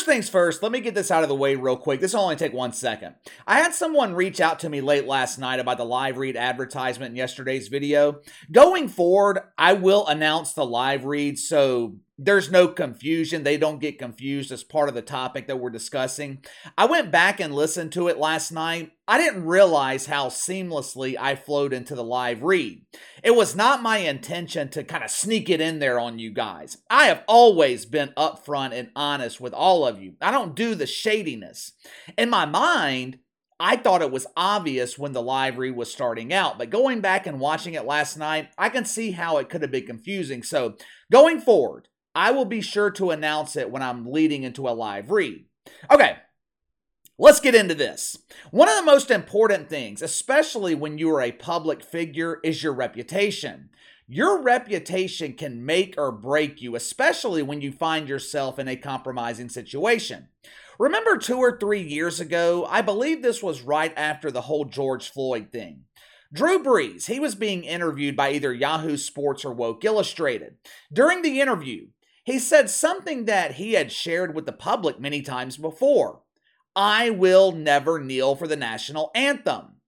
First things first, let me get this out of the way real quick. This will only take one second. I had someone reach out to me late last night about the live read advertisement in yesterday's video. Going forward, I will announce the live read so there's no confusion. They don't get confused as part of the topic that we're discussing. I went back and listened to it last night. I didn't realize how seamlessly I flowed into the live read. It was not my intention to kind of sneak it in there on you guys. I have always been upfront and honest with all of you. I don't do the shadiness. In my mind, I thought it was obvious when the live read was starting out, but going back and watching it last night, I can see how it could have been confusing. So, going forward, I will be sure to announce it when I'm leading into a live read. Okay, let's get into this. One of the most important things, especially when you are a public figure, is your reputation. Your reputation can make or break you, especially when you find yourself in a compromising situation. Remember two or three years ago, I believe this was right after the whole George Floyd thing. Drew Brees, he was being interviewed by either Yahoo Sports or Woke Illustrated. During the interview, he said something that he had shared with the public many times before I will never kneel for the national anthem.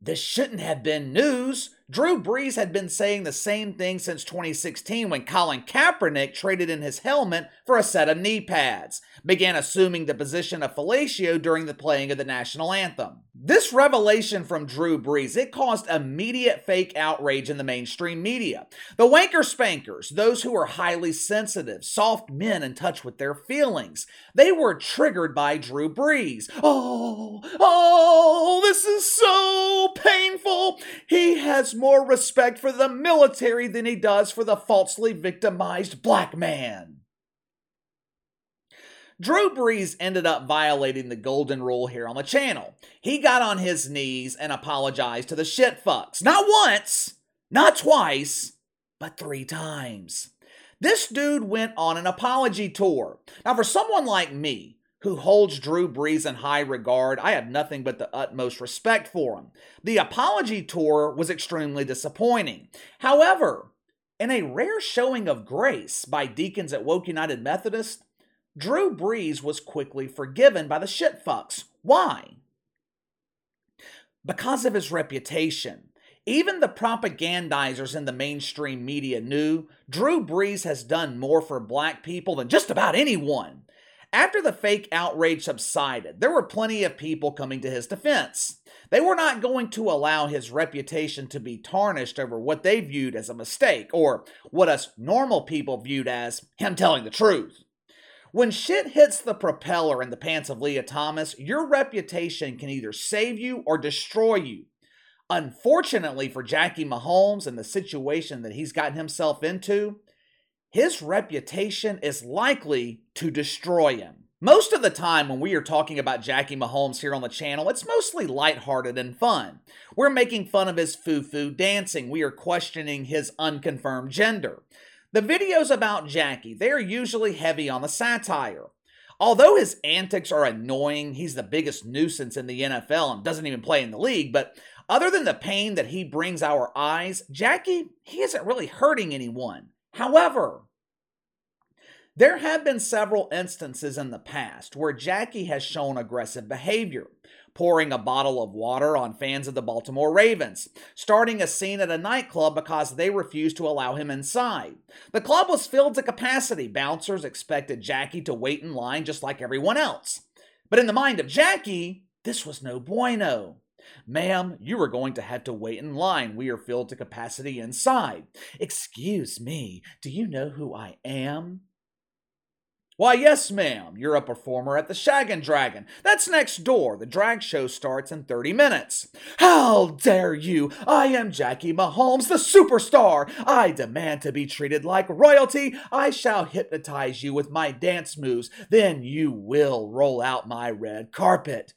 This shouldn't have been news. Drew Brees had been saying the same thing since 2016 when Colin Kaepernick traded in his helmet for a set of knee pads, began assuming the position of fellatio during the playing of the national anthem. This revelation from Drew Brees, it caused immediate fake outrage in the mainstream media. The wanker spankers, those who are highly sensitive, soft men in touch with their feelings, they were triggered by Drew Brees. Oh, oh, this is so painful. He has more respect for the military than he does for the falsely victimized black man. Drew Brees ended up violating the golden rule here on the channel. He got on his knees and apologized to the shit fucks. Not once, not twice, but three times. This dude went on an apology tour. Now, for someone like me, who holds Drew Brees in high regard. I have nothing but the utmost respect for him. The apology tour was extremely disappointing. However, in a rare showing of grace by deacons at Woke United Methodist, Drew Brees was quickly forgiven by the shitfucks. Why? Because of his reputation. Even the propagandizers in the mainstream media knew Drew Brees has done more for black people than just about anyone. After the fake outrage subsided, there were plenty of people coming to his defense. They were not going to allow his reputation to be tarnished over what they viewed as a mistake, or what us normal people viewed as him telling the truth. When shit hits the propeller in the pants of Lia Thomas, your reputation can either save you or destroy you. Unfortunately for Jackie Mahomes and the situation that he's gotten himself into, his reputation is likely to destroy him. Most of the time, when we are talking about Jackie Mahomes here on the channel, it's mostly lighthearted and fun. We're making fun of his foo foo dancing, we are questioning his unconfirmed gender. The videos about Jackie, they are usually heavy on the satire. Although his antics are annoying, he's the biggest nuisance in the NFL and doesn't even play in the league, but other than the pain that he brings our eyes, Jackie, he isn't really hurting anyone. However, there have been several instances in the past where Jackie has shown aggressive behavior, pouring a bottle of water on fans of the Baltimore Ravens, starting a scene at a nightclub because they refused to allow him inside. The club was filled to capacity. Bouncers expected Jackie to wait in line just like everyone else. But in the mind of Jackie, this was no bueno. Ma'am, you are going to have to wait in line. We are filled to capacity inside. Excuse me, do you know who I am? Why, yes, ma'am. You're a performer at the Shaggin' Dragon. That's next door. The drag show starts in 30 minutes. How dare you? I am Jackie Mahomes, the superstar. I demand to be treated like royalty. I shall hypnotize you with my dance moves. Then you will roll out my red carpet.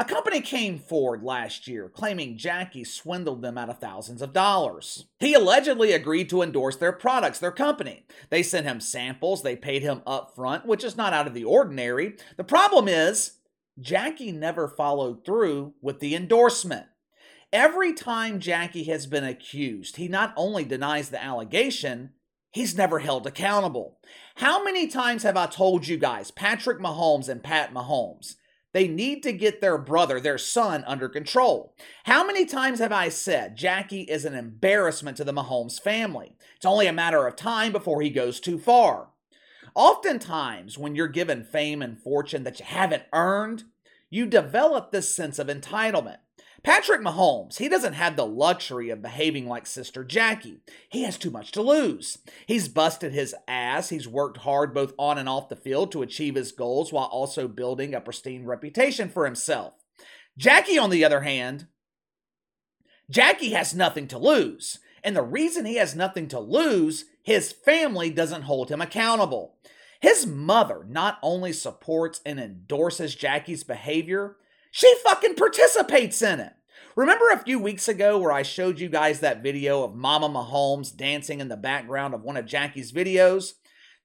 A company came forward last year claiming Jackie swindled them out of thousands of dollars. He allegedly agreed to endorse their products, their company. They sent him samples, they paid him up front, which is not out of the ordinary. The problem is, Jackie never followed through with the endorsement. Every time Jackie has been accused, he not only denies the allegation, he's never held accountable. How many times have I told you guys, Patrick Mahomes and Pat Mahomes, they need to get their brother, their son, under control. How many times have I said Jackie is an embarrassment to the Mahomes family? It's only a matter of time before he goes too far. Oftentimes, when you're given fame and fortune that you haven't earned, you develop this sense of entitlement. Patrick Mahomes, he doesn't have the luxury of behaving like Sister Jackie. He has too much to lose. He's busted his ass. He's worked hard both on and off the field to achieve his goals while also building a pristine reputation for himself. Jackie, on the other hand, Jackie has nothing to lose. And the reason he has nothing to lose, his family doesn't hold him accountable. His mother not only supports and endorses Jackie's behavior, she fucking participates in it. Remember a few weeks ago where I showed you guys that video of Mama Mahomes dancing in the background of one of Jackie's videos?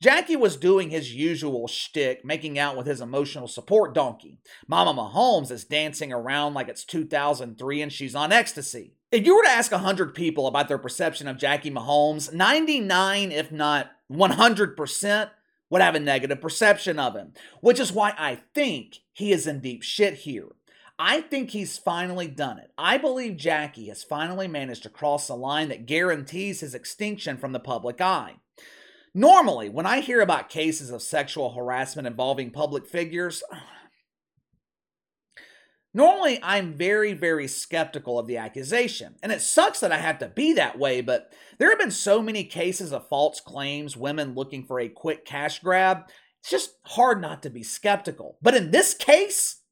Jackie was doing his usual shtick, making out with his emotional support donkey. Mama Mahomes is dancing around like it's 2003 and she's on ecstasy. If you were to ask 100 people about their perception of Jackie Mahomes, 99, if not 100%, would have a negative perception of him, which is why I think he is in deep shit here. I think he's finally done it. I believe Jackie has finally managed to cross a line that guarantees his extinction from the public eye. Normally, when I hear about cases of sexual harassment involving public figures, Normally, I'm very, very skeptical of the accusation, and it sucks that I have to be that way, but there have been so many cases of false claims, women looking for a quick cash grab. It's just hard not to be skeptical. But in this case,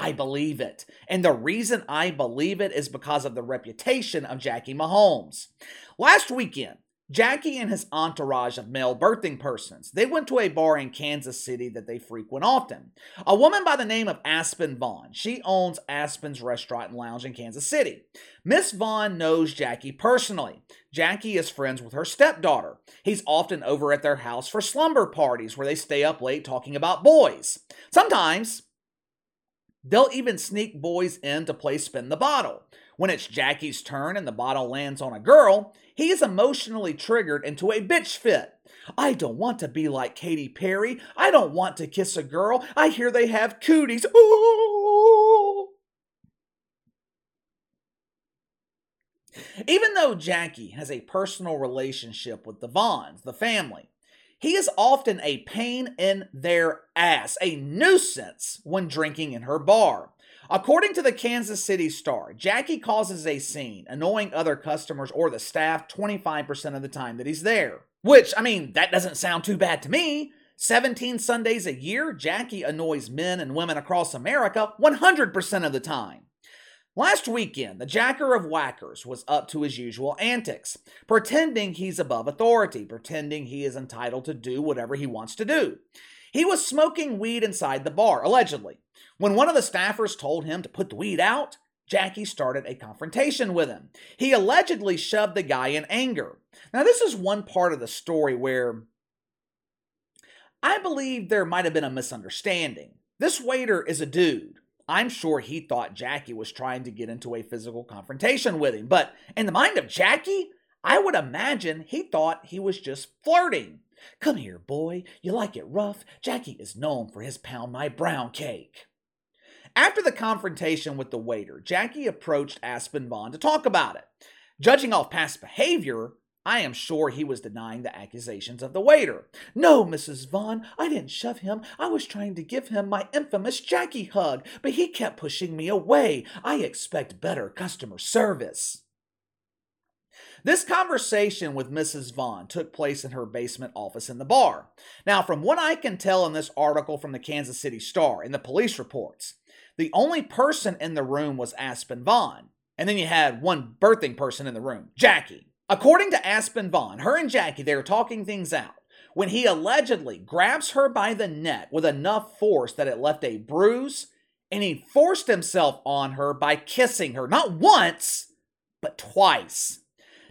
I believe it. And the reason I believe it is because of the reputation of Jackie Mahomes. Last weekend, Jackie and his entourage of male birthing persons. They went to a bar in Kansas City that they frequent often. A woman by the name of Aspen Vaughn. She owns Aspen's Restaurant and Lounge in Kansas City. Miss Vaughn knows Jackie personally. Jackie is friends with her stepdaughter. He's often over at their house for slumber parties where they stay up late talking about boys. Sometimes they'll even sneak boys in to play spin the bottle. When it's Jackie's turn and the bottle lands on a girl, he is emotionally triggered into a bitch fit. I don't want to be like Katy Perry. I don't want to kiss a girl. I hear they have cooties. Ooh. Even though Jackie has a personal relationship with the Vaughns, the family, he is often a pain in their ass, a nuisance when drinking in her bar. According to the Kansas City Star, Jackie causes a scene, annoying other customers or the staff 25% of the time that he's there. Which, I mean, that doesn't sound too bad to me. 17 Sundays a year, Jackie annoys men and women across America 100% of the time. Last weekend, the Jacker of Whackers was up to his usual antics, pretending he's above authority, pretending he is entitled to do whatever he wants to do. He was smoking weed inside the bar, allegedly. When one of the staffers told him to put the weed out, Jackie started a confrontation with him. He allegedly shoved the guy in anger. Now, this is one part of the story where I believe there might have been a misunderstanding. This waiter is a dude. I'm sure he thought Jackie was trying to get into a physical confrontation with him, but in the mind of Jackie, I would imagine he thought he was just flirting. Come here, boy. You like it rough? Jackie is known for his pound my brown cake. After the confrontation with the waiter, Jackie approached Aspen Vaughn to talk about it. Judging off past behavior, I am sure he was denying the accusations of the waiter. No, Mrs. Vaughn, I didn't shove him. I was trying to give him my infamous Jackie hug, but he kept pushing me away. I expect better customer service. This conversation with Mrs. Vaughn took place in her basement office in the bar. Now, from what I can tell in this article from the Kansas City Star and the police reports, the only person in the room was Aspen Vaughn. And then you had one birthing person in the room, Jackie. According to Aspen Vaughn, her and Jackie, they were talking things out when he allegedly grabs her by the neck with enough force that it left a bruise, and he forced himself on her by kissing her, not once, but twice.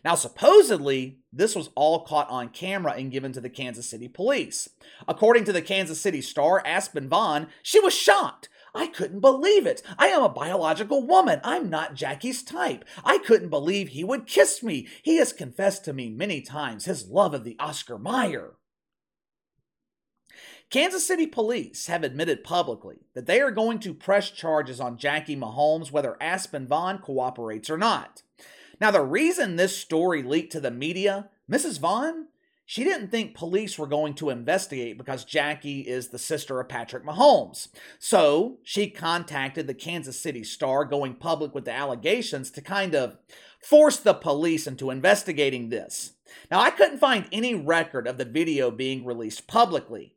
Now, supposedly, this was all caught on camera and given to the Kansas City police. According to the Kansas City Star, Aspen Vaughn, she was shocked I couldn't believe it. I am a biological woman. I'm not Jackie's type. I couldn't believe he would kiss me. He has confessed to me many times his love of the Oscar Mayer. Kansas City police have admitted publicly that they are going to press charges on Jackie Mahomes whether Aspen Vaughn cooperates or not. Now, the reason this story leaked to the media, Mrs. Vaughn, she didn't think police were going to investigate because Jackie is the sister of Patrick Mahomes. So she contacted the Kansas City Star, going public with the allegations to kind of force the police into investigating this. Now, I couldn't find any record of the video being released publicly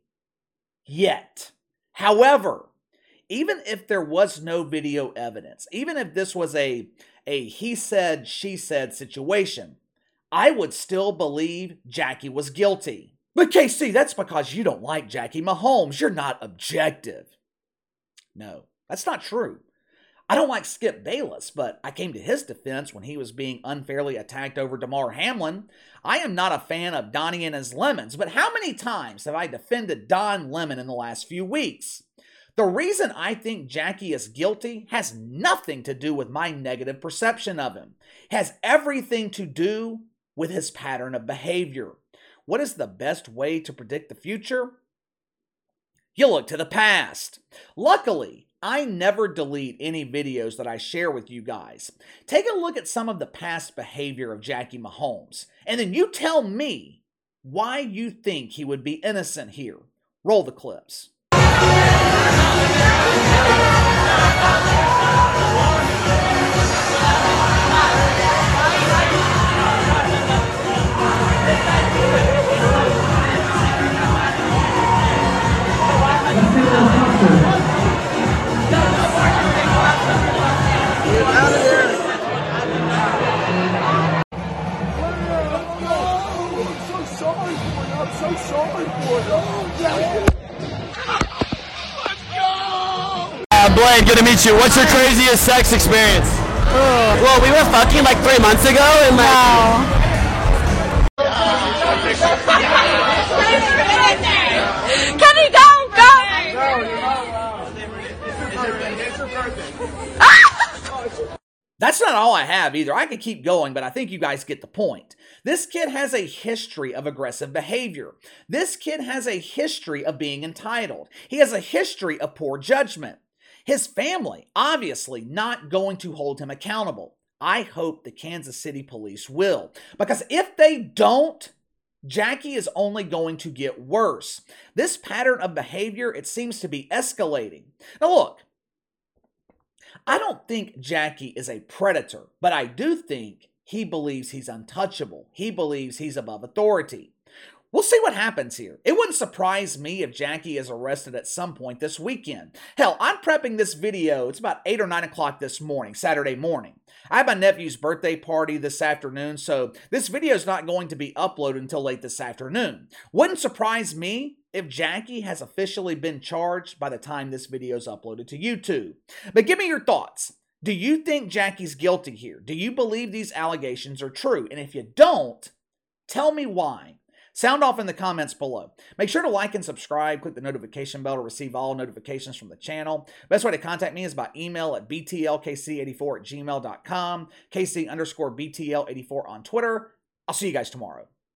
yet. However, even if there was no video evidence, even if this was a, a he said, she said situation, I would still believe Jackie was guilty. But KC, that's because you don't like Jackie Mahomes. You're not objective. No, that's not true. I don't like Skip Bayless, but I came to his defense when he was being unfairly attacked over Damar Hamlin. I am not a fan of Donnie and his lemons, but how many times have I defended Don Lemon in the last few weeks? The reason I think Jackie is guilty has nothing to do with my negative perception of him. It has everything to do with his pattern of behavior. What is the best way to predict the future? You look to the past. Luckily, I never delete any videos that I share with you guys. Take a look at some of the past behavior of Jackie Mahomes, and then you tell me why you think he would be innocent here. Roll the clips. Uh, Blaine, good to meet you. What's your craziest sex experience? Well, we were fucking like three months ago, and like. Can That's not all I have either. I could keep going, but I think you guys get the point. This kid has a history of aggressive behavior. This kid has a history of being entitled. He has a history of poor judgment. His family, obviously, not going to hold him accountable. I hope the Kansas City police will. Because if they don't, Jackie is only going to get worse. This pattern of behavior, it seems to be escalating. Now, look, I don't think Jackie is a predator, but I do think he believes he's untouchable. He believes he's above authority. We'll see what happens here. It wouldn't surprise me if Jackie is arrested at some point this weekend. Hell, I'm prepping this video. It's about 8 or 9 o'clock this morning, Saturday morning. I have my nephew's birthday party this afternoon, so this video is not going to be uploaded until late this afternoon. Wouldn't surprise me if Jackie has officially been charged by the time this video is uploaded to YouTube. But give me your thoughts. Do you think Jackie's guilty here? Do you believe these allegations are true? And if you don't, tell me why. Sound off in the comments below. Make sure to like and subscribe. Click the notification bell to receive all notifications from the channel. Best way to contact me is by email at btlkc84 at gmail.com, kc underscore btl84 on Twitter. I'll see you guys tomorrow.